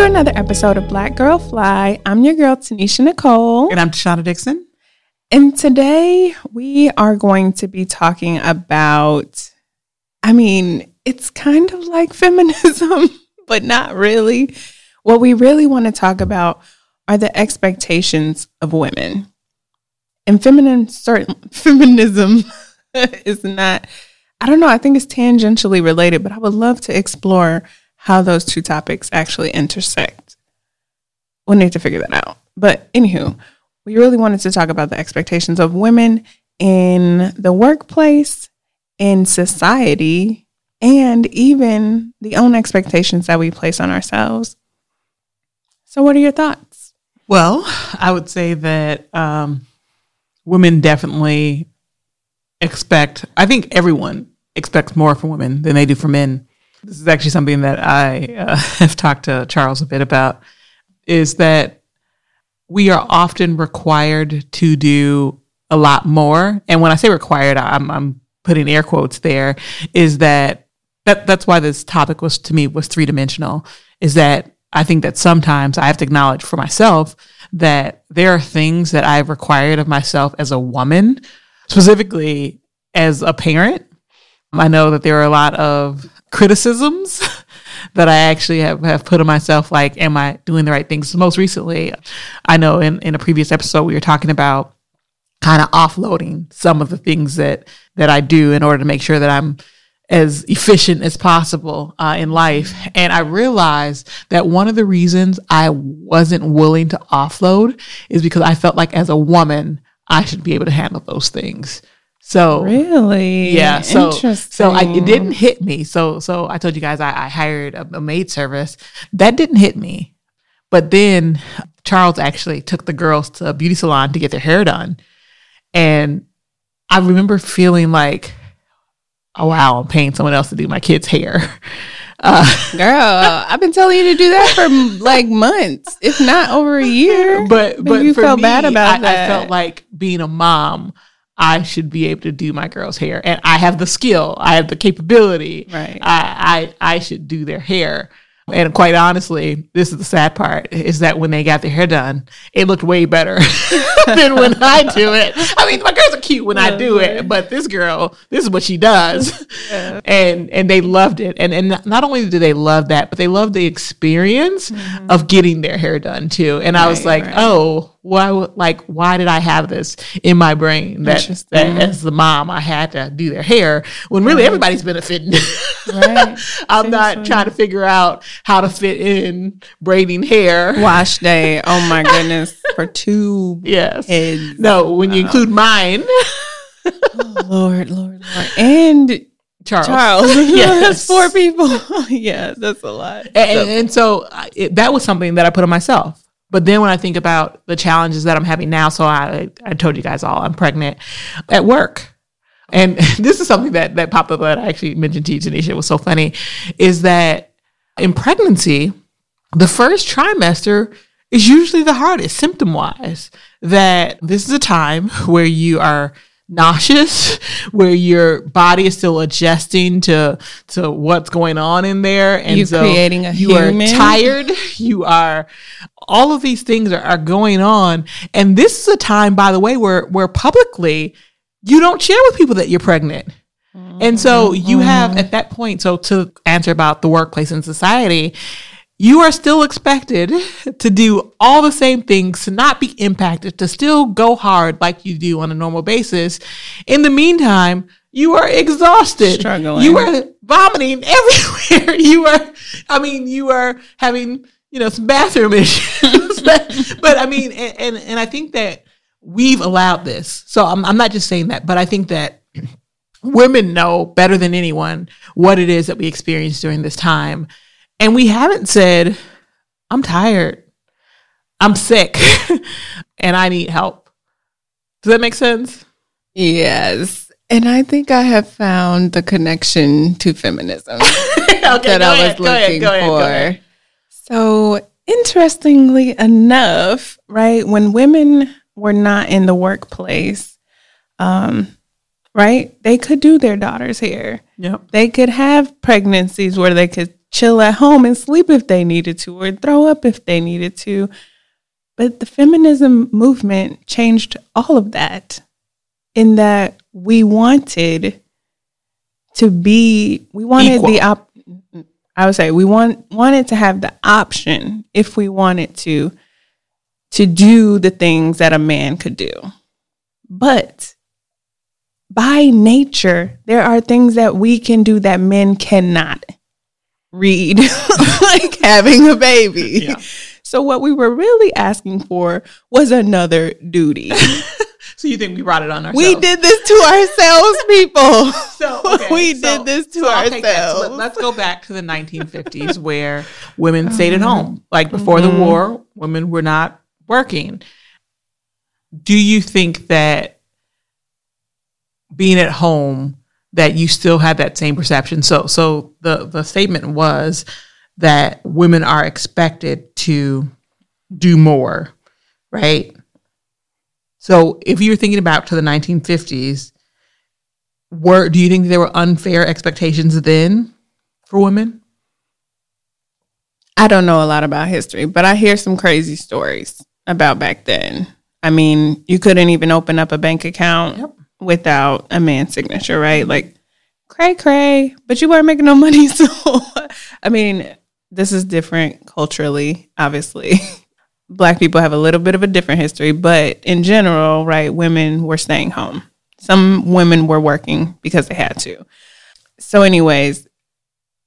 To another episode of Black Girl Fly. I'm your girl, Tanisha Nicole. And I'm Tashana Dixon. And today we are going to be talking about, I mean, it's kind of like feminism, but not really. What we really want to talk about are the expectations of women. And feminine, certain, feminism is not, I don't know, I think it's tangentially related, but I would love to explore how those two topics actually intersect. We'll need to figure that out. But anywho, we really wanted to talk about the expectations of women in the workplace, in society, and even the own expectations that we place on ourselves. So, what are your thoughts? Well, I would say that um, women definitely expect, I think everyone expects more from women than they do from men this is actually something that I uh, have talked to Charles a bit about, is that we are often required to do a lot more. And when I say required, I'm, I'm putting air quotes there, is that, that that's why this topic was to me was three dimensional, is that I think that sometimes I have to acknowledge for myself that there are things that I've required of myself as a woman, specifically as a parent. I know that there are a lot of criticisms that I actually have, have put on myself, like, am I doing the right things? Most recently, I know in, in a previous episode, we were talking about kind of offloading some of the things that, that I do in order to make sure that I'm as efficient as possible uh, in life. And I realized that one of the reasons I wasn't willing to offload is because I felt like as a woman, I should be able to handle those things. So really, yeah. So so I, it didn't hit me. So so I told you guys I, I hired a, a maid service. That didn't hit me. But then Charles actually took the girls to a beauty salon to get their hair done, and I remember feeling like, oh wow, I'm paying someone else to do my kid's hair. Uh, Girl, I've been telling you to do that for like months, if not over a year. But but you felt me, bad about I, that. I felt like being a mom I should be able to do my girl's hair, and I have the skill, I have the capability. Right. I I, I should do their hair. And quite honestly, this is the sad part is that when they got their hair done, it looked way better than when I do it. I mean, my girls are cute when I do it, but this girl, this is what she does. Yeah. And and they loved it. And and not only do they love that, but they love the experience mm-hmm. of getting their hair done too. And right, I was like, right. "Oh, why like why did I have this in my brain that, that as the mom I had to do their hair when really right. everybody's benefiting. right. I'm not trying to figure out how to fit in braiding hair. Wash day. Oh my goodness. For two yes. heads. No, when you include mine. oh, Lord, Lord, Lord. And Charles. Charles. yes. that's four people. yeah, that's a lot. And, so, and so it, that was something that I put on myself. But then when I think about the challenges that I'm having now, so I, I told you guys all, I'm pregnant at work. And this is something that, that popped up that I actually mentioned to you, Tanisha. It was so funny, is that in pregnancy, the first trimester is usually the hardest symptom wise. That this is a time where you are nauseous where your body is still adjusting to to what's going on in there. And You're so creating a you human. are tired. You are all of these things are, are going on. And this is a time by the way where where publicly you don't share with people that you're pregnant. And so you mm-hmm. have at that point so to answer about the workplace and society you are still expected to do all the same things, to not be impacted, to still go hard like you do on a normal basis. In the meantime, you are exhausted. Struggling. You are vomiting everywhere. You are, I mean, you are having, you know, some bathroom issues. but, but, I mean, and, and, and I think that we've allowed this. So I'm, I'm not just saying that, but I think that women know better than anyone what it is that we experience during this time and we haven't said, I'm tired, I'm sick, and I need help. Does that make sense? Yes. And I think I have found the connection to feminism okay, that I was looking ahead, for. Ahead, so, interestingly enough, right, when women were not in the workplace, um, right, they could do their daughter's hair. Yep. They could have pregnancies where they could chill at home and sleep if they needed to or throw up if they needed to. But the feminism movement changed all of that in that we wanted to be we wanted Equal. the op I would say we want wanted to have the option if we wanted to to do the things that a man could do. But by nature, there are things that we can do that men cannot read, like having a baby. Yeah. So, what we were really asking for was another duty. So you think we brought it on ourselves? we did this to ourselves, people. So okay, we so- did this to so I'll. So ourselves. let, us go back to the 1950s where women stayed at home. Like before the Mhm. war, women were not working. Do you think that being at home that you still had that same perception? So so the the statement was that women are expected to do more, right? So if you're thinking about to the 1950s, were do you think there were unfair expectations then for women? I don't know a lot about history, but I hear some crazy stories about back then. I mean, you couldn't even open up a bank account Yep. Without a man's signature, right? Like, cray cray, but you weren't making no money. So, I mean, this is different culturally, obviously. Black people have a little bit of a different history, but in general, right, women were staying home. Some women were working because they had to. So, anyways,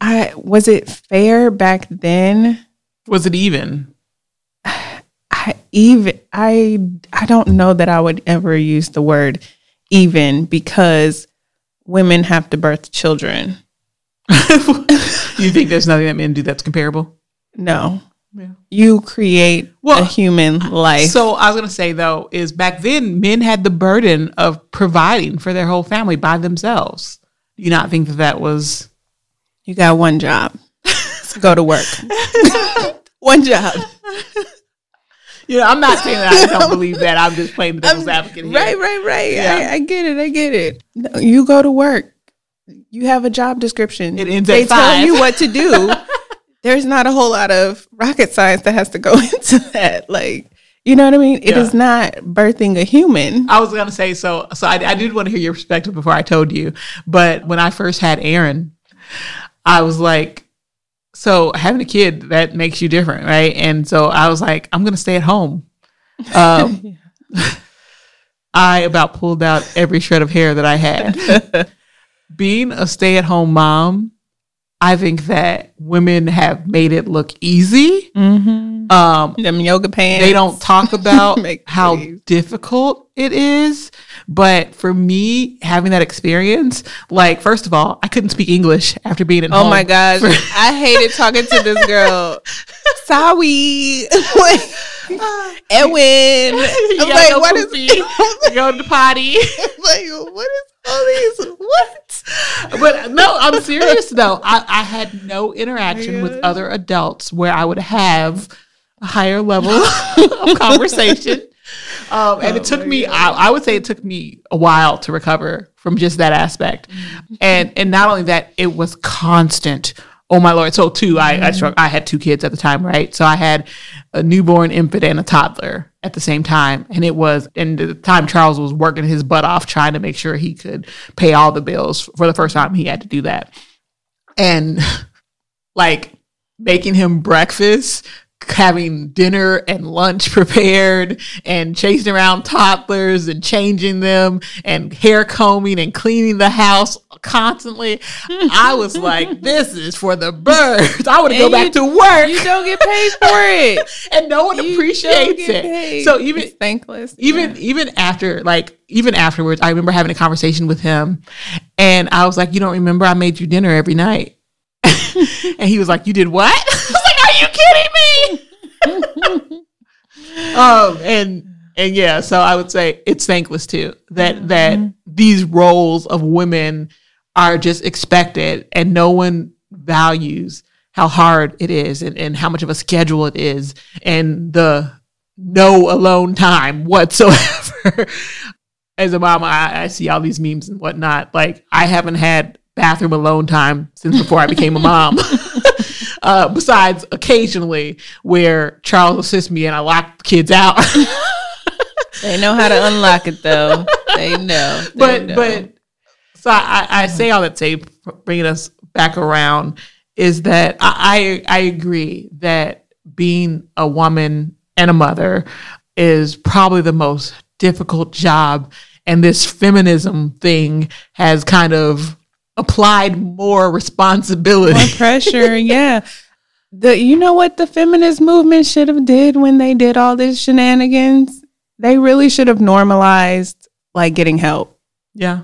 I was it fair back then? Was it even? I even I I don't know that I would ever use the word even because women have to birth children. you think there's nothing that men do that's comparable? No. Yeah. You create Well, a human life. So I was gonna say though, is back then men had the burden of providing for their whole family by themselves. Do you not think that that was you got one job. Go to work. one job. You know, I'm not saying that I don't believe that. I'm just playing the devil's advocate here. Right, right, right. Yeah. I, I get it. I get it. No, you go to work. You have a job description. It ends they at tell you what to do. There's not a whole lot of rocket science that has to go into that. Like, you know what I mean? It Yeah. is not birthing a human. I was gonna say so. So I, I did want to hear your perspective before I told you. But when I first had Aaron, I was like, so having a kid that makes you different, right? And so I was like, I'm gonna stay at home. Um, I about pulled out every shred of hair that I had. Being a stay at home mom, I think that women have made it look easy. Mm-hmm. Um, Them yoga pants. they don't talk about how please. difficult it is. But for me, having that experience, like, first of all, I couldn't speak English after being at Oh home. my gosh. for- I hated talking to this girl. Sorry. Edwin. I'm like, what is. Go to the potty. like, what is all these? What? but no, I'm serious though. I, I had no interaction with other adults where I would have a higher level of conversation. Um, and it took me, I, I would say it took me a while to recover from just that aspect. And and not only that, it was constant. Oh my lord! So two, I I, struck, I had two kids at the time, right? So I had a newborn infant and a toddler at the same time, and it was. And the time, Charles was working his butt off trying to make sure he could pay all the bills. For the first time, he had to do that, and like making him breakfast, having dinner and lunch prepared, and chasing around toddlers and changing them, and hair combing and cleaning the house constantly. I was like, this is for the birds. I want to go And back you- to work. You don't get paid for it. and no one You appreciates it. paid. So even It's thankless. even Yeah. even after like even afterwards, I remember having a conversation with him, and I was like, "You don't remember I made you dinner every night?" and he was like, "You did what?" I was like, "Are you kidding me?" um, and and yeah, so I would say it's thankless too that that these roles of women are just expected, and no one values how hard it is and, and how much of a schedule it is and the no alone time whatsoever. As a mom, I, I see all these memes and whatnot. Like I haven't had bathroom alone time since before I became a mom. Uh, besides occasionally where Charles assists me and I lock the kids out. They know how to unlock it though. They know. They but know. but so I, I say all that to bringing us back around is that I, I I agree that being a woman and a mother is probably the most difficult job and this feminism thing has kind of applied more responsibility more pressure. yeah. The you know what the feminist movement should have did when they did all this shenanigans? They really should have normalized like getting help. yeah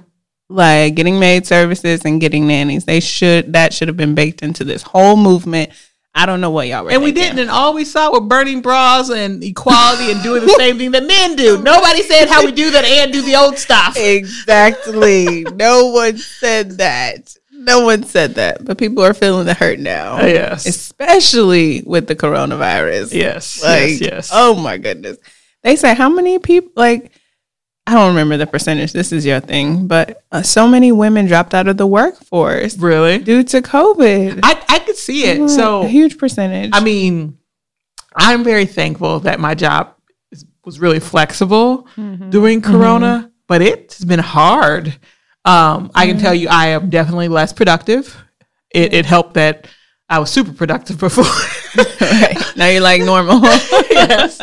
Like getting maid services and getting nannies. They should that should have been baked into this whole movement. I don't know what y'all were and we didn't and all we saw were burning bras and equality and doing the same thing that men do nobody said how we do that and do the old stuff Exactly. no one said that. No one said that. But people are feeling the hurt now. Uh, yes Especially with the coronavirus. yes Like, yes yes oh my goodness. They say how many people, like, I don't remember the percentage. This is your thing, but uh, so many women dropped out of the workforce really due to COVID. I, I could see it. So a So, huge percentage. I mean, I'm very thankful that my job is, was really flexible Mm-hmm. during Corona, but it has been hard. Um, I can tell you, I am definitely less productive. It, it helped that I was super productive before. right. now you're like normal. yes.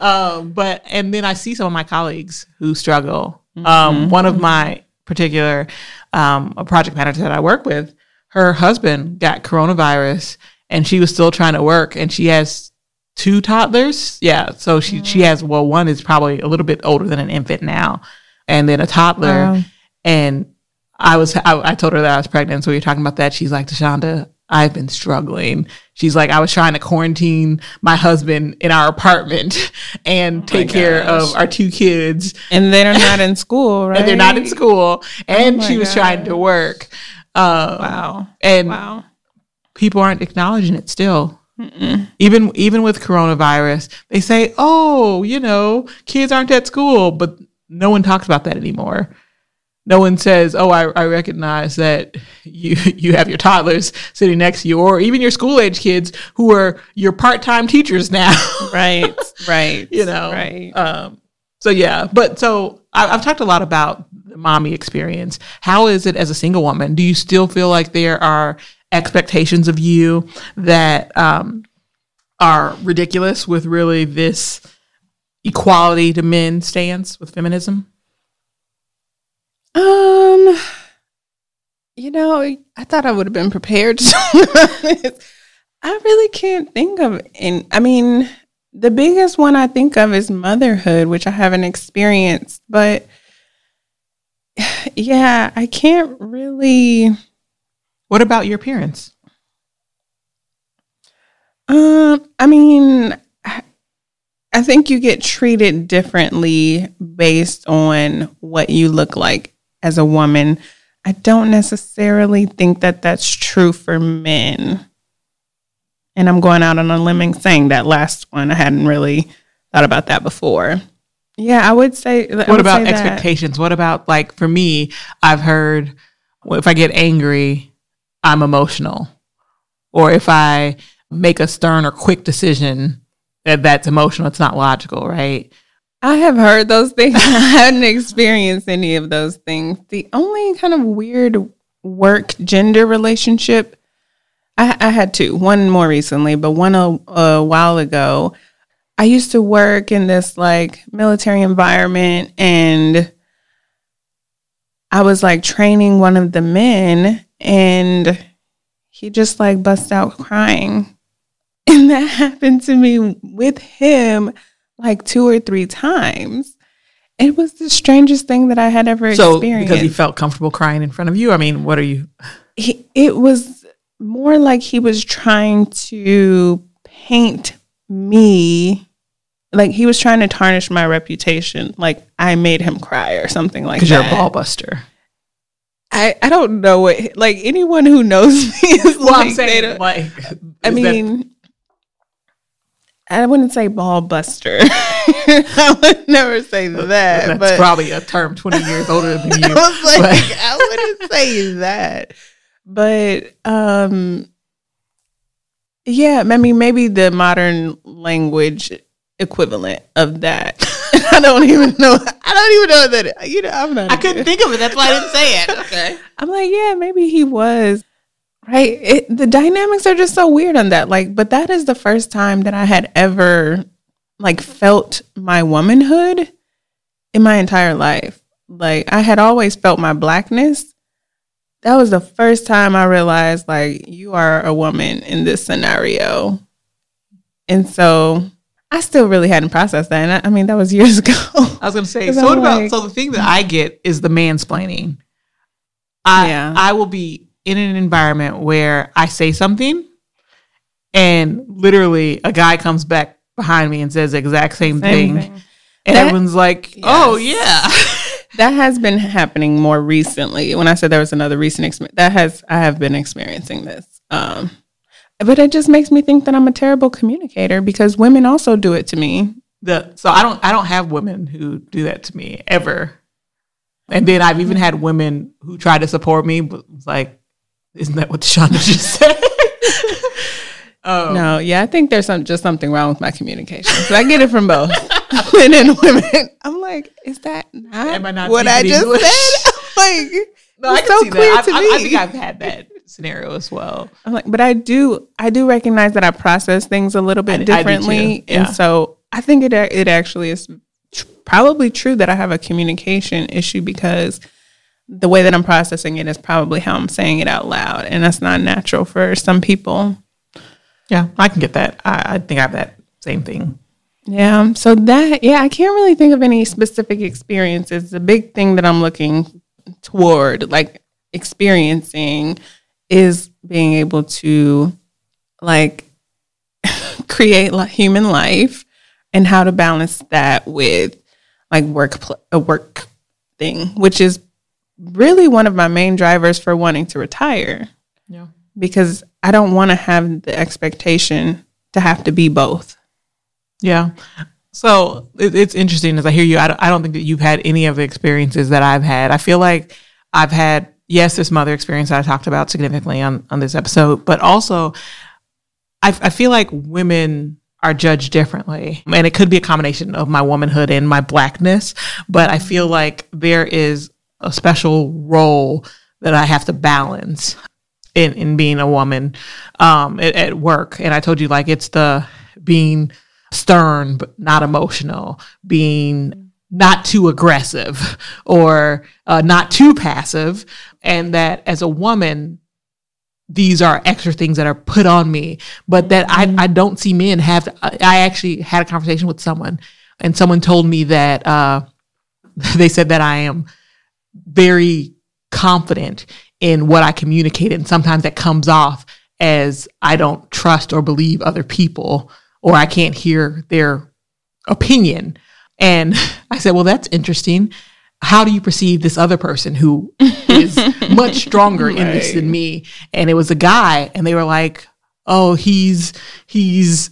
Um, but and then I see some of my colleagues who struggle. Um, one of my particular um, a project manager that I work with, her husband got coronavirus, and she was still trying to work, and she has two toddlers. Yeah, so she she has well, one is probably a little bit older than an infant now, and then a toddler, Wow. and I was I, I told her that I was pregnant, so we were talking about that. She's like, Deshonda, I've been struggling. She's like, I was trying to quarantine my husband in our apartment and take care gosh. of our two kids, and they're not in school, right? and they're not in school, and my she was trying to work. Uh, Wow. And Wow. people aren't acknowledging it still. Even even with coronavirus, they say, "Oh, you know, kids aren't at school," but no one talks about that anymore. No one says, "Oh, I, I recognize that you you have your toddlers sitting next to you, or even your school age kids who are your part time teachers now." Right. Right. you know, Right. Um, so yeah, but so I, I've talked a lot about the mommy experience. How is it as a single woman? Do you still feel like there are expectations of you that um, are ridiculous with really this equality to men stance with feminism? Um, you know, I thought I would have been prepared. I really can't think of, and I mean, the biggest one I think of is motherhood, which I haven't experienced, but yeah, I can't really. What about your parents? Um, I mean, I- I think you get treated differently based on what you look like as a woman. I don't necessarily think that that's true for men. And I'm going out on a limb and saying that last one. I hadn't really thought about that before. Yeah, I would say. I What would about say that. expectations? What about like for me? I've heard well, if I get angry, I'm emotional, or if I make a stern or quick decision, that that's emotional. It's not logical, right? I have heard those things. I hadn't experienced any of those things. The only kind of weird work gender relationship, I, I had two. One more recently, but one a, a while ago. I used to work in this like military environment, and I was like training one of the men, and he just like bust out crying. And that happened to me with him like two or three times. It was the strangest thing that I had ever So experienced. because he felt comfortable crying in front of you, I mean, what are you? he, it was more like he was trying to paint me like he was trying to tarnish my reputation like i made him cry or something like that. Because you're a ball buster. I, I don't know what like anyone who knows me is Well, like, I'm saying, like, i mean i wouldn't say ball buster i would never say that that's but probably a term 20 years older than you. I was like, but- I wouldn't say that. But um Yeah, I mean, maybe the modern language equivalent of that. I don't even know. I don't even know that. You know, I'm not. I couldn't think of it. That's why I didn't say it. Okay. I'm like, yeah, maybe he was. Right. It, the dynamics are just so weird on that. Like, but that is the first time that I had ever like felt my womanhood in my entire life. Like, I had always felt my blackness. That was the first time I realized like you are a woman in this scenario. And so I still really hadn't processed that. And I, I mean, that was years ago. I was going to say, so I'm about, like- so the thing that I get is the mansplaining. I, Yeah. I will be in an environment where I say something and literally a guy comes back behind me and says the exact same, Same thing. thing. And That- everyone's like, oh, yeah. That has been happening more recently. When I said there was another recent experience, that has I have been experiencing this. Um, but it just makes me think that I'm a terrible communicator because women also do it to me. the so I don't I don't have women who do that to me ever. And then I've even had women who try to support me, but it's like, isn't that what Shonda just said? oh, No, yeah, I think there's some just something wrong with my communication. So I get it from both men and women. I'm like, is that not, Am I not what I just English? said? I'm like, no, I can so see clear that. to I, I, I think I've had that scenario as well. I'm like, but I do, I do recognize that I process things a little bit I- I differently, yeah. and so I think it it actually is tr- probably true that I have a communication issue because the way that I'm processing it is probably how I'm saying it out loud, and that's not natural for some people. Yeah, I can get that. I, I think I have that same thing. Yeah, so that yeah, I can't really think of any specific experiences. The big thing that I'm looking toward, like experiencing, is being able to like create human life and how to balance that with like work a work thing, which is really one of my main drivers for wanting to retire Yeah. because I don't want to have the expectation to have to be both. Yeah. So it, it's interesting as I hear you. I don't, I don't think that you've had any of the experiences that I've had. I feel like I've had, yes, this mother experience that I talked about significantly on, on this episode, but also I, I feel like women are judged differently. And it could be a combination of my womanhood and my blackness, but I feel like there is a special role that I have to balance in, in being a woman um, at, at work. And I told you, like, it's the being stern but not emotional, being not too aggressive or uh, not too passive. And that as a woman, these are extra things that are put on me, but that I, I don't see men have. I I actually had a conversation with someone, and someone told me that uh, they said that I am very confident in what I communicate, and sometimes that comes off as I don't trust or believe other people, or I can't hear their opinion. And I said, Well, that's interesting. How do you perceive this other person who is much stronger in this than me? And it was a guy, and they were like, Oh, he's he's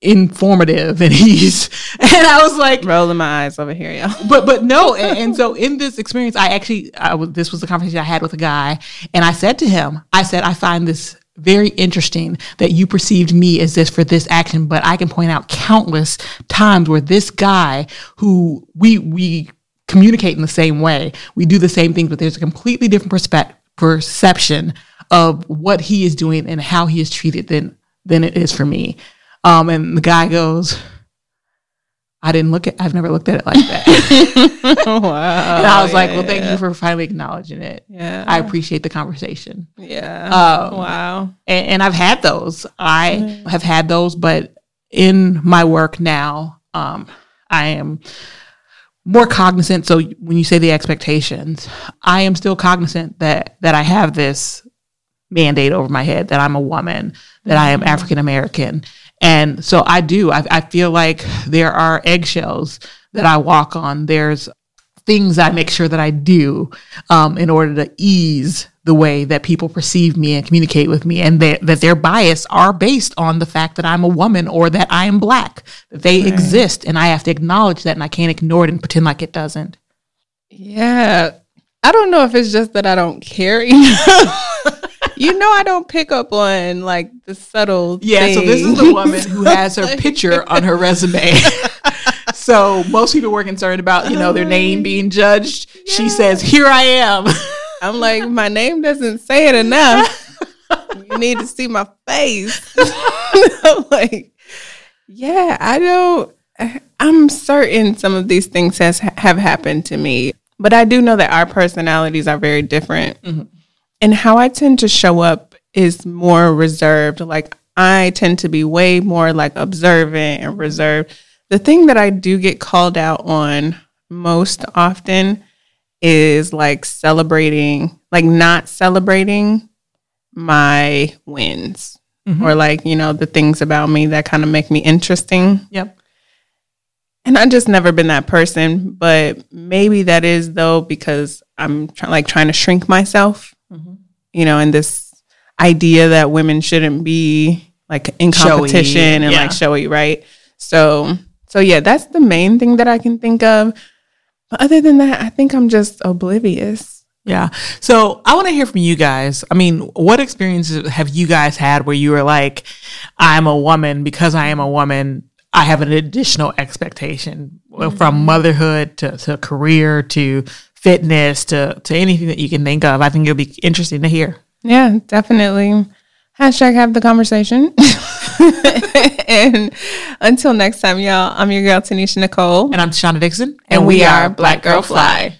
informative and he's and I was like Rolling my eyes over here, y'all. but but no and, and so in this experience i actually I was, this was the conversation i had with a guy and i said to him i said i find this very interesting that you perceived me as this for this action but i can point out countless times where this guy who we we communicate in the same way we do the same things but there's a completely different perspe- perception of what he is doing and how he is treated than than it is for me um and the guy goes I didn't look at. I've never looked at it like that. wow. and I was like, "Well, thank you for finally acknowledging it. Yeah. I appreciate the conversation." yeah. Um, wow. And, and I've had those. I have had those, but in my work now, um, I am more cognizant. So when you say the expectations, I am still cognizant that that I have this mandate over my head that I'm a woman, that I am African American. And so I do. I, I feel like there are eggshells that I walk on. There's things I make sure that I do um, in order to ease the way that people perceive me and communicate with me, and that, that their bias are based on the fact that I'm a woman or that I am black. That they exist, and I have to acknowledge that, and I can't ignore it and pretend like it doesn't. Yeah. I don't know if it's just that I don't care enough. You know I don't pick up on like the subtle. Yeah, so this is the woman who has her picture on her resume. so most people were concerned about, you know, their name being judged. Yeah. She says, Here I am. I'm like, my name doesn't say it enough. you need to see my face. like, yeah, I don't I'm certain some of these things has have happened to me, but I do know that our personalities are very different. Mm-hmm. And how I tend to show up is more reserved. Like I tend to be way more like observant and reserved. The thing that I do get called out on most often is like celebrating, like not celebrating my wins mm-hmm. or like, you know, the things about me that kind of make me interesting. Yep. And I've just never been that person, but maybe that is though because I'm try- like trying to shrink myself, mm-hmm. you know, and this idea that women shouldn't be like in competition showy, and yeah. like showy, right? So, so yeah, that's the main thing that I can think of. But other than that, I think I'm just oblivious. Yeah. So I want to hear from you guys. I mean, what experiences have you guys had where you were like, I'm a woman because I am a woman I have an additional expectation mm-hmm. from motherhood to, to career to fitness to, to anything that you can think of. I think it'll be interesting to hear. Yeah, definitely. Hashtag have the conversation. and until next time, y'all, I'm your girl, Tanisha Nicole. And I'm Shauna Dixon. And, and we, we, are Black Girl Fly.